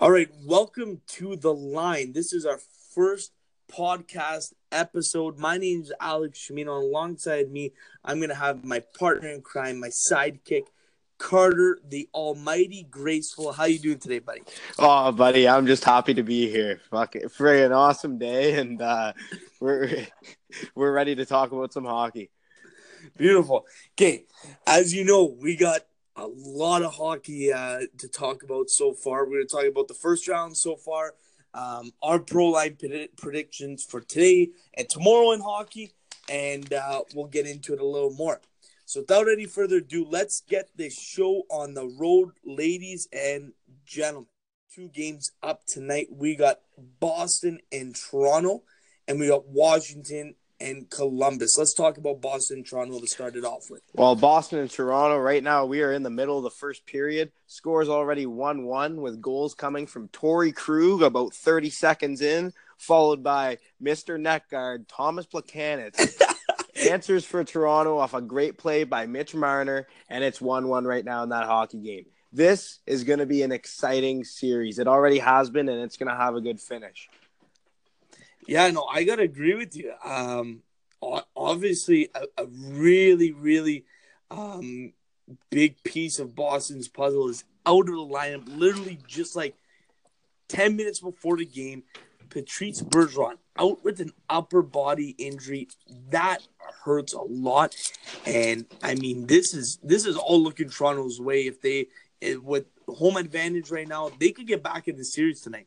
All right, welcome to the line. This is our first podcast episode. My name is Alex Shimino. Alongside me, I'm going to have my partner in crime, my sidekick, Carter, the Almighty Graceful. How you doing today, buddy? Oh, buddy, I'm just happy to be here. Fuck it, for an awesome day, and uh, we're we're ready to talk about some hockey. Beautiful. Okay, as you know, we got a lot of hockey uh, to talk about so far. We're going to talk about the first round so far, um, our pro line pred- predictions for today and tomorrow in hockey, and uh, we'll get into it a little more. So, without any further ado, let's get this show on the road, ladies and gentlemen. Two games up tonight. We got Boston and Toronto, and we got Washington and Columbus. Let's talk about Boston and Toronto to start it off with. Well, Boston and Toronto, right now, we are in the middle of the first period. Scores already 1 1 with goals coming from Torey Krug about 30 seconds in, followed by Mr. Net Guard, Thomas Plekanec. Answers for Toronto off a great play by Mitch Marner, and it's 1 1 right now in that hockey game. This is going to be an exciting series. It already has been, and it's going to have a good finish. Yeah, no, I gotta agree with you. Um, obviously, a, a really, really um, big piece of Boston's puzzle is out of the lineup. Literally, just like ten minutes before the game, Patrice Bergeron out with an upper body injury. That hurts a lot, and I mean, this is this is all looking Toronto's way. If they with home advantage right now, they could get back in the series tonight.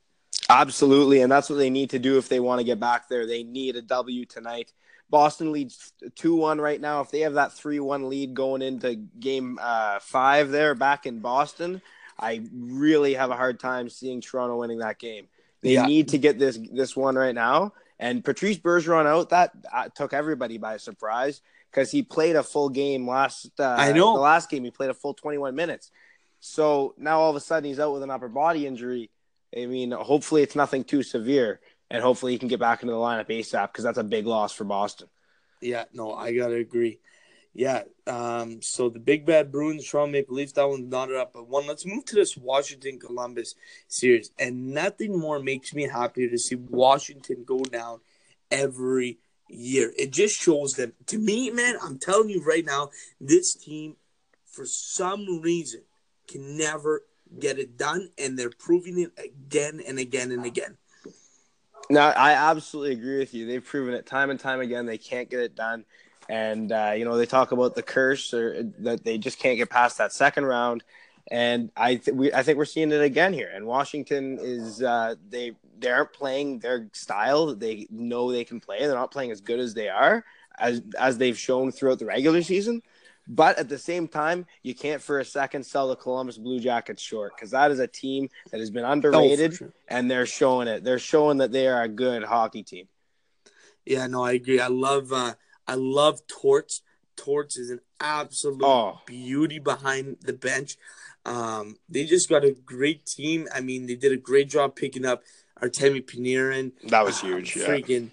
Absolutely, and that's what they need to do if they want to get back there. They need a W tonight. Boston leads 2 1 right now. If they have that 3 1 lead going into game uh, five there back in Boston, I really have a hard time seeing Toronto winning that game. They yeah. need to get this this one right now. And Patrice Bergeron out, that uh, took everybody by surprise because he played a full game last. Uh, I know. The last game, he played a full 21 minutes. So now all of a sudden he's out with an upper body injury I mean, hopefully it's nothing too severe, and hopefully he can get back into the lineup ASAP because that's a big loss for Boston. Yeah, no, I gotta agree. Yeah, um, so the big bad Bruins, Toronto Maple Leafs, that one's not up, but one. Let's move to this Washington Columbus series, and nothing more makes me happier to see Washington go down every year. It just shows them. To me, man, I'm telling you right now, this team, for some reason, can never get it done, and they're proving it again and again and again. No, I absolutely agree with you. They've proven it time and time again. They can't get it done, and uh, you know they talk about the curse or that they just can't get past that second round. And I th- we I think we're seeing it again here. And Washington is uh, they they aren't playing their style that they know they can play. They're not playing as good as they are as as they've shown throughout the regular season. But at the same time, you can't for a second sell the Columbus Blue Jackets short because that is a team that has been underrated, oh, sure. and they're showing it. They're showing that they are a good hockey team. Yeah, no, I agree. I love, uh, I love Torts. Torts is an absolute oh. beauty behind the bench. Um, they just got a great team. I mean, they did a great job picking up Artemi Panarin. That was huge. Uh, yeah. Freaking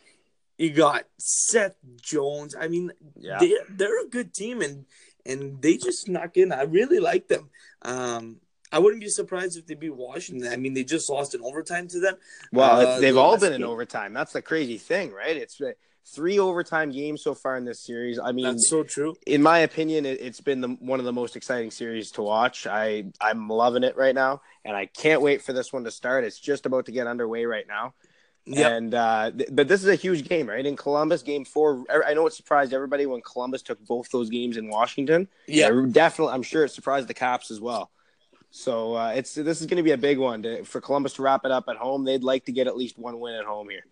you got Seth Jones. I mean, yeah. they they're a good team, and and they just snuck in. I really like them. Um, I wouldn't be surprised if they beat Washington. I mean, they just lost in overtime to them. Well, uh, they've all been game. in overtime. That's the crazy thing, right? It's three overtime games so far in this series. I mean, that's so true. In my opinion, it, has been the, one of the most exciting series to watch. I I'm loving it right now, and I can't wait for this one to start. It's just about to get underway right now. Yep. And uh, th- but this is a huge game, right? In Columbus, game four. I know it surprised everybody when Columbus took both those games in Washington. Yeah, definitely. I'm sure it surprised the Caps as well. So uh, it's this is going to be a big one to, for Columbus to wrap it up at home. They'd like to get at least one win at home here.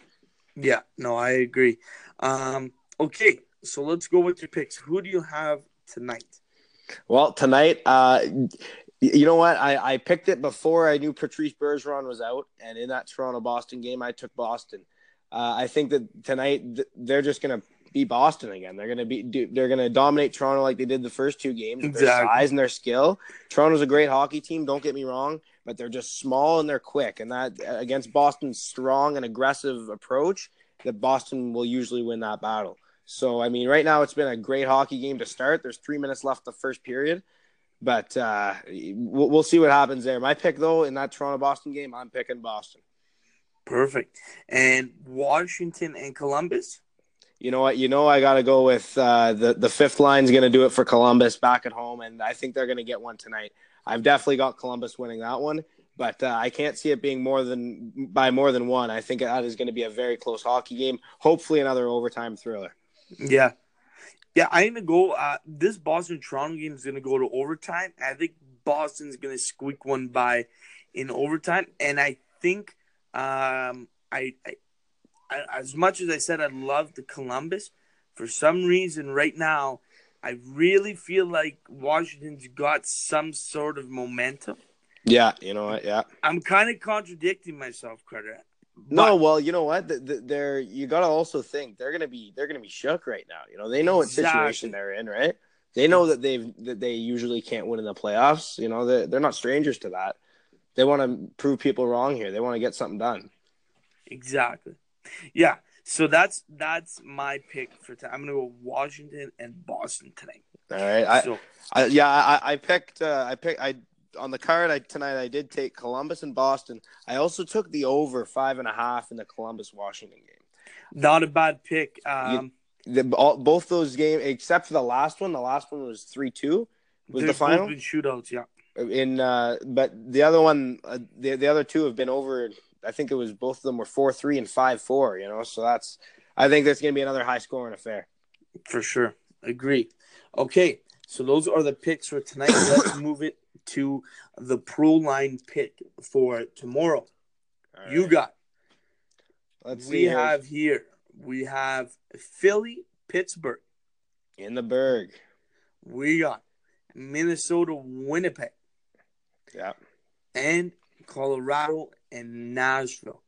Yeah, no, I agree. Um, okay, so let's go with your picks. Who do you have tonight? Well, tonight, uh, you know what? I, I picked it before I knew Patrice Bergeron was out, and in that Toronto Boston game, I took Boston. Uh, I think that tonight they're just going to be Boston again. They're going to be they're going to dominate Toronto like they did the first two games. Exactly. Their size and their skill. Toronto's a great hockey team. Don't get me wrong, but they're just small and they're quick. And that against Boston's strong and aggressive approach, that Boston will usually win that battle. So I mean, right now it's been a great hockey game to start. There's three minutes left the first period. But uh, we'll, we'll see what happens there. My pick, though, in that Toronto Boston game, I'm picking Boston. Perfect. And Washington and Columbus? You know what? You know I got to go with uh, the the fifth line's going to do it for Columbus back at home, and I think they're going to get one tonight. I've definitely got Columbus winning that one, but uh, I can't see it being more than by more than one. I think that is going to be a very close hockey game. Hopefully, another overtime thriller. Yeah, yeah. I'm gonna go. Uh, this Boston Toronto game is gonna go to overtime. I think Boston's gonna squeak one by in overtime, and I think um, I, I as much as I said I love the Columbus, for some reason right now, I really feel like Washington's got some sort of momentum. Yeah, you know what? Yeah, I'm kind of contradicting myself, Carter. No, well, you know what? They're you got to also think they're gonna be they're gonna be shook right now. You know, they know what situation they're in, right? They know that they've that they usually can't win in the playoffs. You know, they're, they're not strangers to that. They want to prove people wrong here. They want to get something done. Exactly. Yeah. So that's that's my pick for tonight. I'm gonna go Washington and Boston tonight. All right. So, I, I yeah I, I picked uh, I picked I on the card I tonight I did take Columbus and Boston. I also took the over five and a half in the Columbus Washington game. Not a bad pick. Um, you, the, all, both those games, except for the last one. The last one was three two. Was the final shootouts? Yeah. In uh, but the other one, uh, the the other two have been over I think it was both of them were four three and five four. You know, so that's I think that's going to be another high scoring affair. For sure, agree. Okay, so those are the picks for tonight. Let's move it to the pro line pick for tomorrow. Right. You got. Let's we have here. We have Philly, Pittsburgh. In the Berg. We got Minnesota, Winnipeg. Yeah. And Colorado and Nashville.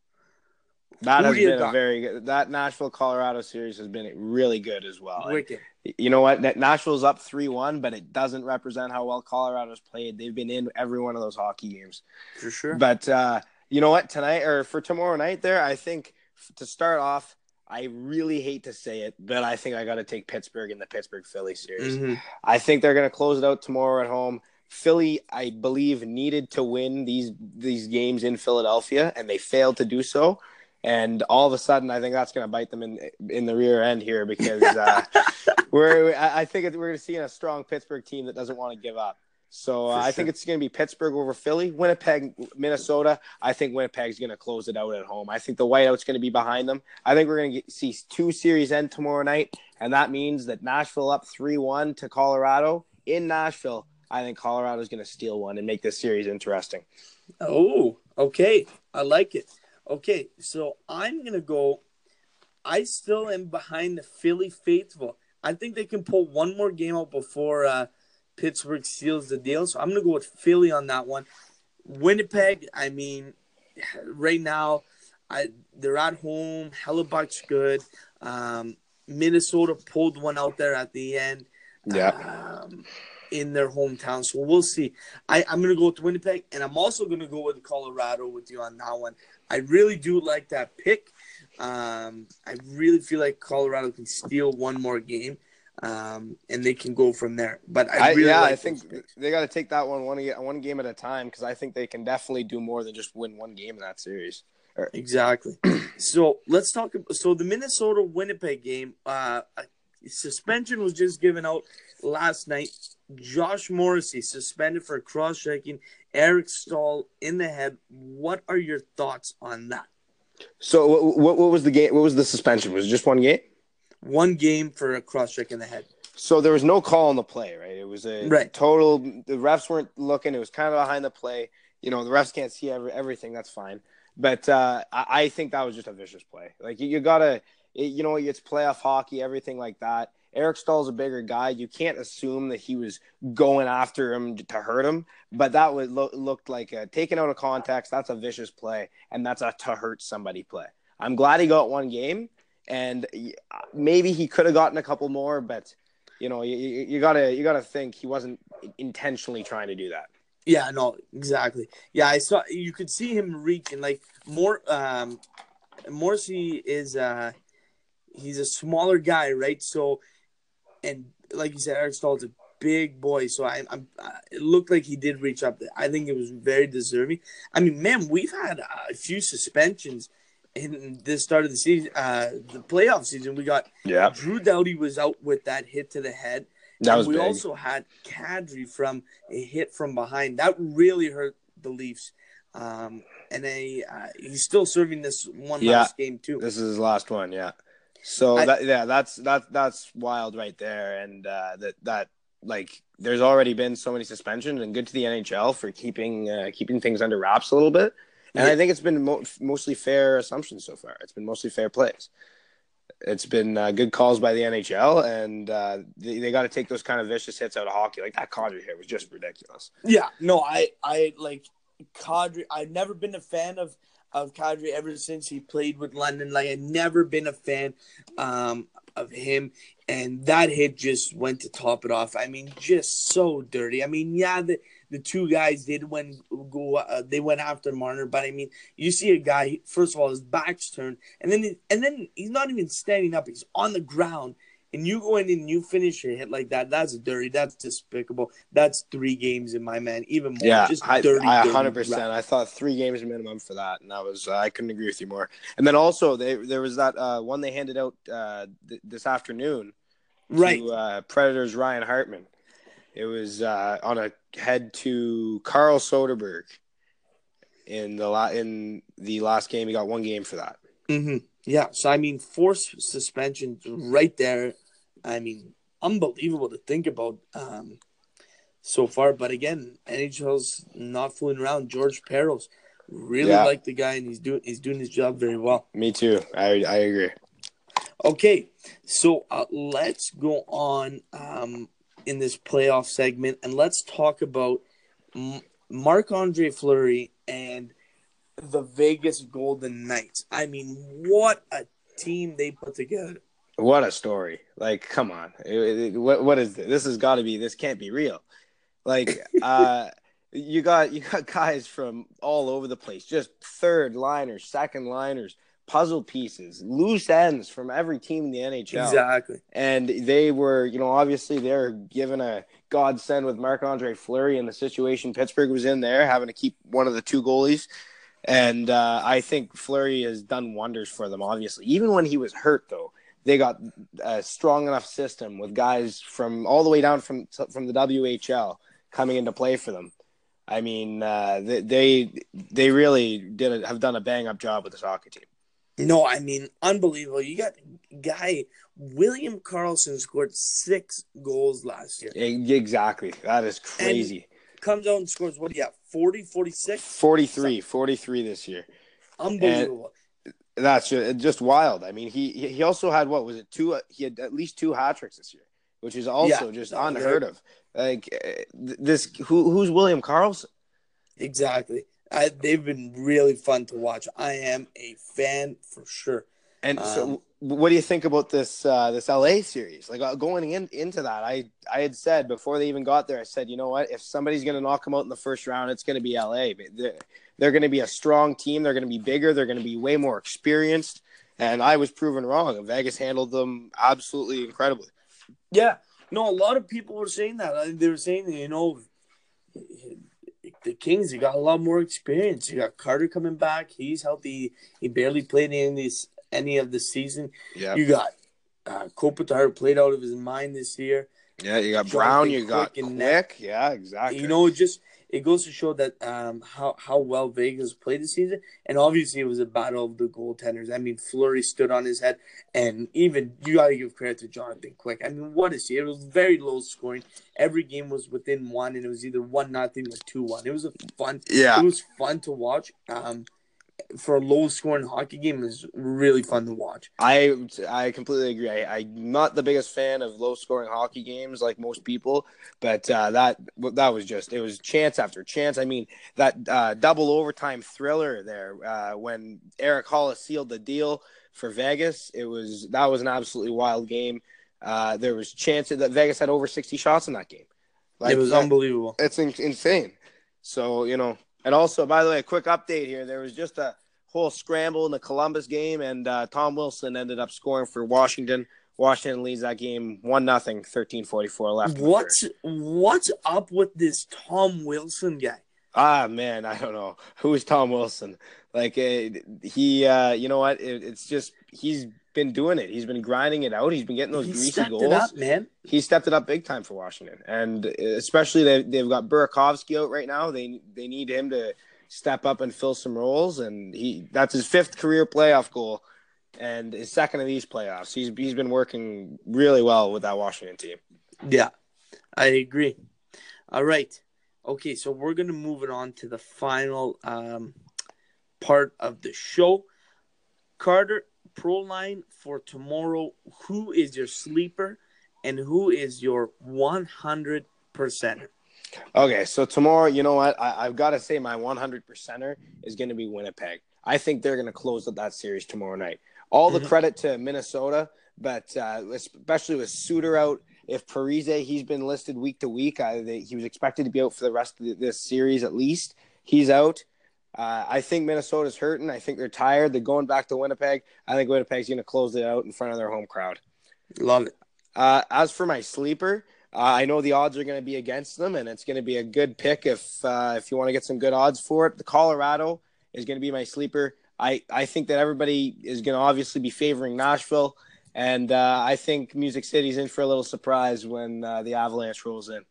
That Who has been a very good. That Nashville Colorado series has been really good as well. Wicked. You know what? Nashville's up three one, but it doesn't represent how well Colorado's played. They've been in every one of those hockey games. For sure. But uh, you know what? Tonight or for tomorrow night, there, I think to start off, I really hate to say it, but I think I got to take Pittsburgh in the Pittsburgh Philly series. Mm-hmm. I think they're going to close it out tomorrow at home. Philly, I believe, needed to win these these games in Philadelphia, and they failed to do so. And all of a sudden, I think that's going to bite them in in the rear end here because uh, we're I think we're going to see a strong Pittsburgh team that doesn't want to give up. So uh, I think it's going to be Pittsburgh over Philly, Winnipeg, Minnesota. I think Winnipeg's going to close it out at home. I think the whiteout's going to be behind them. I think we're going to see two series end tomorrow night, and that means that Nashville up three one to Colorado in Nashville I think Colorado is going to steal one and make this series interesting. Oh, okay. I like it. Okay, so I'm going to go. I still am behind the Philly faithful. I think they can pull one more game out before uh, Pittsburgh seals the deal. So I'm going to go with Philly on that one. Winnipeg, I mean, right now, I, they're at home. Hellebuyck's good. Um, Minnesota pulled one out there at the end. Yeah. Um, in their hometown. So we'll see. I, I'm going to go with Winnipeg, and I'm also going to go with Colorado with you on that one. I really do like that pick. Um, I really feel like Colorado can steal one more game, um, and they can go from there. But I, really I yeah, like I think they got to take that one one one game at a time because I think they can definitely do more than just win one game in that series. Exactly. so let's talk. So the Minnesota Winnipeg game, uh, suspension was just given out last night Josh Morrissey suspended for cross checking Eric Staal in the head. What are your thoughts on that? So what, what was the game? What was the suspension? Was it just one game? One game for a cross check in the head. So there was no call on the play, right? It was a right. total. The refs weren't looking. It was kind of behind the play. You know, the refs can't see every, everything. That's fine. But uh, I, I, think that was just a vicious play. Like you, you gotta, you know, it's playoff hockey, everything like that. Eric Staal's a bigger guy. You can't assume that he was going after him to hurt him, but that would lo- looked like a, taken out of context. That's a vicious play, and that's a to hurt somebody play. I'm glad he got one game, and maybe he could have gotten a couple more, but you know, you, you gotta you gotta think he wasn't intentionally trying to do that. Yeah, no, exactly. Yeah, I saw you could see him reaching like more. Um, Morrissey is uh, he's a smaller guy, right? So and like you said, Eric Staal's a big boy. So I, I'm. Uh, it looked like he did reach up. I think it was very deserving. I mean, man, we've had a few suspensions in this start of the season, uh, the playoff season. We got Yeah, Drew Doughty was out with that hit to the head. that And was we big. also had Kadri from a hit from behind. That really hurt the Leafs. Um, and they, uh, he's still serving this one Yeah. last game too. This is his last one, yeah. So I- that yeah, that's that that's wild right there, and uh, that that like there's already been so many suspensions, and good to the NHL for keeping uh, keeping things under wraps a little bit. And Yeah. I think it's been mo- mostly fair assumptions so far. It's been mostly fair plays. It's been uh, good calls by the NHL, and uh, they, they got to take those kind of vicious hits out of hockey. Like that Kadri hit was just ridiculous. Yeah, no, I, I like Kadri. I've never been a fan of of Kadri ever since he played with London. Like I've never been a fan um, of him, and that hit just went to top it off. I mean, just so dirty. I mean, yeah, the the two guys did when go uh, they went after Marner, but I mean, you see a guy. First of all, his back's turned, and then and then he's not even standing up. He's on the ground. And you go in and you finish a hit like that. That's dirty. That's despicable. That's three games in my man. Even more. Yeah, just I, dirty. I dirty 100%. rap. I thought three games minimum for that, and I was uh, I couldn't agree with you more. And then also they there was that uh, one they handed out uh, th- this afternoon Right. to uh, Predators Ryan Hartman. It was uh, on a head to Carl Soderberg in the la- in the last game. He got one game for that. hmm Yeah. So I mean, forced suspension right there. I mean, unbelievable to think about um, so far. But again, NHL's not fooling around. George Parros really Yeah. like the guy, and he's doing he's doing his job very well. Me too. I I agree. Okay, so uh, let's go on um, in this playoff segment, and let's talk about M- Marc Andre Fleury and the Vegas Golden Knights. I mean, what a team they put together. What a story! Like, come on, It- it- what what is this? This has got to be. This can't be real. Like, uh, you got you got guys from all over the place, just third liners, second liners, puzzle pieces, loose ends from every team in the NHL. Exactly. And they were, you know, obviously they're given a godsend with Marc Andre Fleury in the situation Pittsburgh was in there, having to keep one of the two goalies. And uh, I think Fleury has done wonders for them, obviously. Even when he was hurt, though, they got a strong enough system with guys from all the way down from from the WHL coming into play for them. I mean, uh, they, they they really did a, have done a bang up job with this hockey team. No, I mean, unbelievable. You got guy William Karlsson scored six goals last year. Exactly, that is crazy. Comes out and scores what? Yeah, 40, 46? 43, 43 this year. Unbelievable. That's just, just wild. I mean, he he also had what was it two? He had at least two hat tricks this year, which is also Yeah. just unheard of. Like uh, this, who who's William Karlsson? Exactly. I, they've been really fun to watch. I am a fan for sure. And Um, so, what do you think about this uh, this LA series? Like uh, going in into that, I I had said before they even got there, I said, you know what? If somebody's going to knock them out in the first round, it's going to be LA. They're, they're going to be a strong team. They're going to be bigger. They're going to be way more experienced. And I was proven wrong. Vegas handled them absolutely incredibly. Yeah. No, a lot of people were saying that. Uh, They were saying, that, you know, the Kings, they got a lot more experience. You got Carter coming back. He's healthy. He barely played in this any of the season. Yeah, You got uh, Kopitar played out of his mind this year. yeah. You got Jonathan Brown. You got Quick and Quick. Yeah, exactly. You know, it just it goes to show that um, how how well Vegas played this season, and obviously it was a battle of the goaltenders. I mean, Fleury stood on his head, and even you got to give credit to Jonathan Quick. I mean, what is he? It was very low scoring. Every game was within one, and it was either one nothing or two one. It was a fun. yeah, It was fun to watch. Um, for a low scoring hockey game, is really fun to watch. I I completely agree. I, I'm not the biggest fan of low scoring hockey games like most people, but uh, that that was just it was chance after chance. I mean that uh, double overtime thriller there uh, when Erik Haula sealed the deal for Vegas. It was that was an absolutely wild game. Uh, there was chances that Vegas had over 60 shots in that game. it was that- unbelievable. it's in- insane. So you know, and also by the way, a quick update here. There was just a whole scramble in the Columbus game, and uh, Tom Wilson ended up scoring for Washington. Washington leads that game one nothing, thirteen forty four left. What's what's up with this Tom Wilson guy? Ah man, I don't know who is Tom Wilson. Like uh, he, uh, you know what? It, it's just he's been doing it. He's been grinding it out. He's been getting those He greasy stepped goals. it up, man. He stepped it up big time for Washington, and especially they they've got Burakovsky out right now. They they need him to step up and fill some roles, and he that's his fifth career playoff goal, and his second of these playoffs. He's he's been working really well with that Washington team. Yeah, I agree. All right. Okay, so we're going to move it on to the final um, part of the show. Carter, pro line for tomorrow. Who is your sleeper and who is your 100 percenter? Okay, so tomorrow, you know what? I, I've got to say my 100 percenter is going to be Winnipeg. I think they're going to close up that series tomorrow night. All the Mhm. credit to Minnesota, but uh, especially with Suter out. If Parise, he's been listed week to week. I, they, he was expected to be out for the rest of the, this series at least. He's out. Uh, I think Minnesota's hurting. I think they're tired. They're going back to Winnipeg. I think Winnipeg's going to close it out in front of their home crowd. Love it. Uh, as for my sleeper, uh, I know the odds are going to be against them, and it's going to be a good pick if uh, if you want to get some good odds for it. The Colorado is going to be my sleeper. I, I think that everybody is going to obviously be favoring Nashville, and uh, I think Music City's in for a little surprise when uh, the Avalanche rolls in.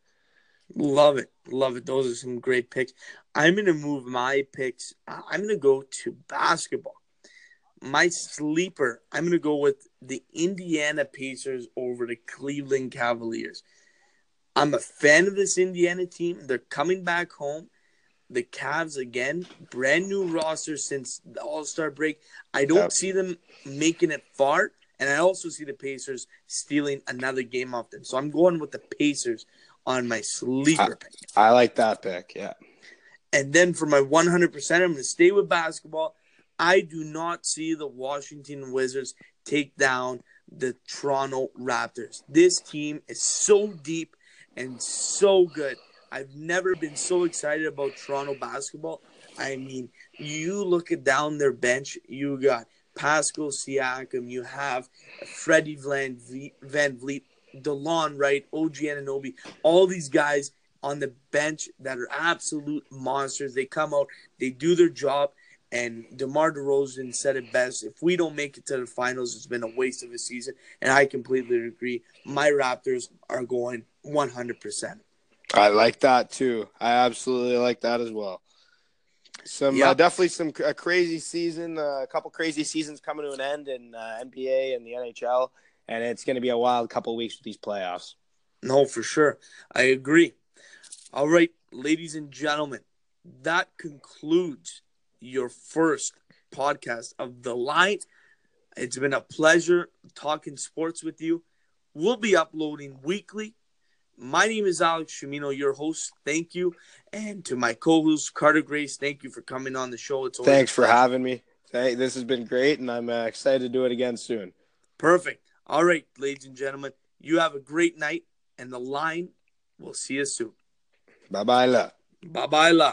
Love it. Love it. Those are some great picks. I'm going to move my picks. I- I'm going to go to basketball. My sleeper, I'm going to go with the Indiana Pacers over the Cleveland Cavaliers. I'm a fan of this Indiana team. They're coming back home. The Cavs again, brand new roster since the All Star break. I don't Yep. see them making it far, and I also see the Pacers stealing another game off them. So I'm going with the Pacers on my sleeper pick. I like that pick. Yeah. And then for my 100%, I'm going to stay with basketball. I do not see the Washington Wizards take down the Toronto Raptors. This team is so deep and so good. I've never been so excited about Toronto basketball. I mean, you look at down their bench, you got Pascal Siakam, you have Freddie Van, Vleet, DeLon Wright, OG Anunoby, all these guys on the bench that are absolute monsters. They come out, they do their job, and DeMar DeRozan said it best. If we don't make it to the finals, it's been a waste of a season. And I completely agree. My Raptors are going 100%. I like that too. I absolutely like that as well. Some uh, definitely some a crazy season, uh, a couple crazy seasons coming to an end in uh, NBA and the NHL, and it's going to be a wild couple weeks with these playoffs. No, for sure. I agree. All right, ladies and gentlemen, that concludes your first podcast of the line. It's been a pleasure talking sports with you. We'll be uploading weekly. My name is Alex Shimino, your host. Thank you. And to my co host, Carter Grace, thank you for coming on the show. It's Thanks for having me. Hey, this has been great, and I'm uh, excited to do it again soon. Perfect. All right, ladies and gentlemen, you have a great night, and the line will see you soon. Bye bye, love. Bye bye, la.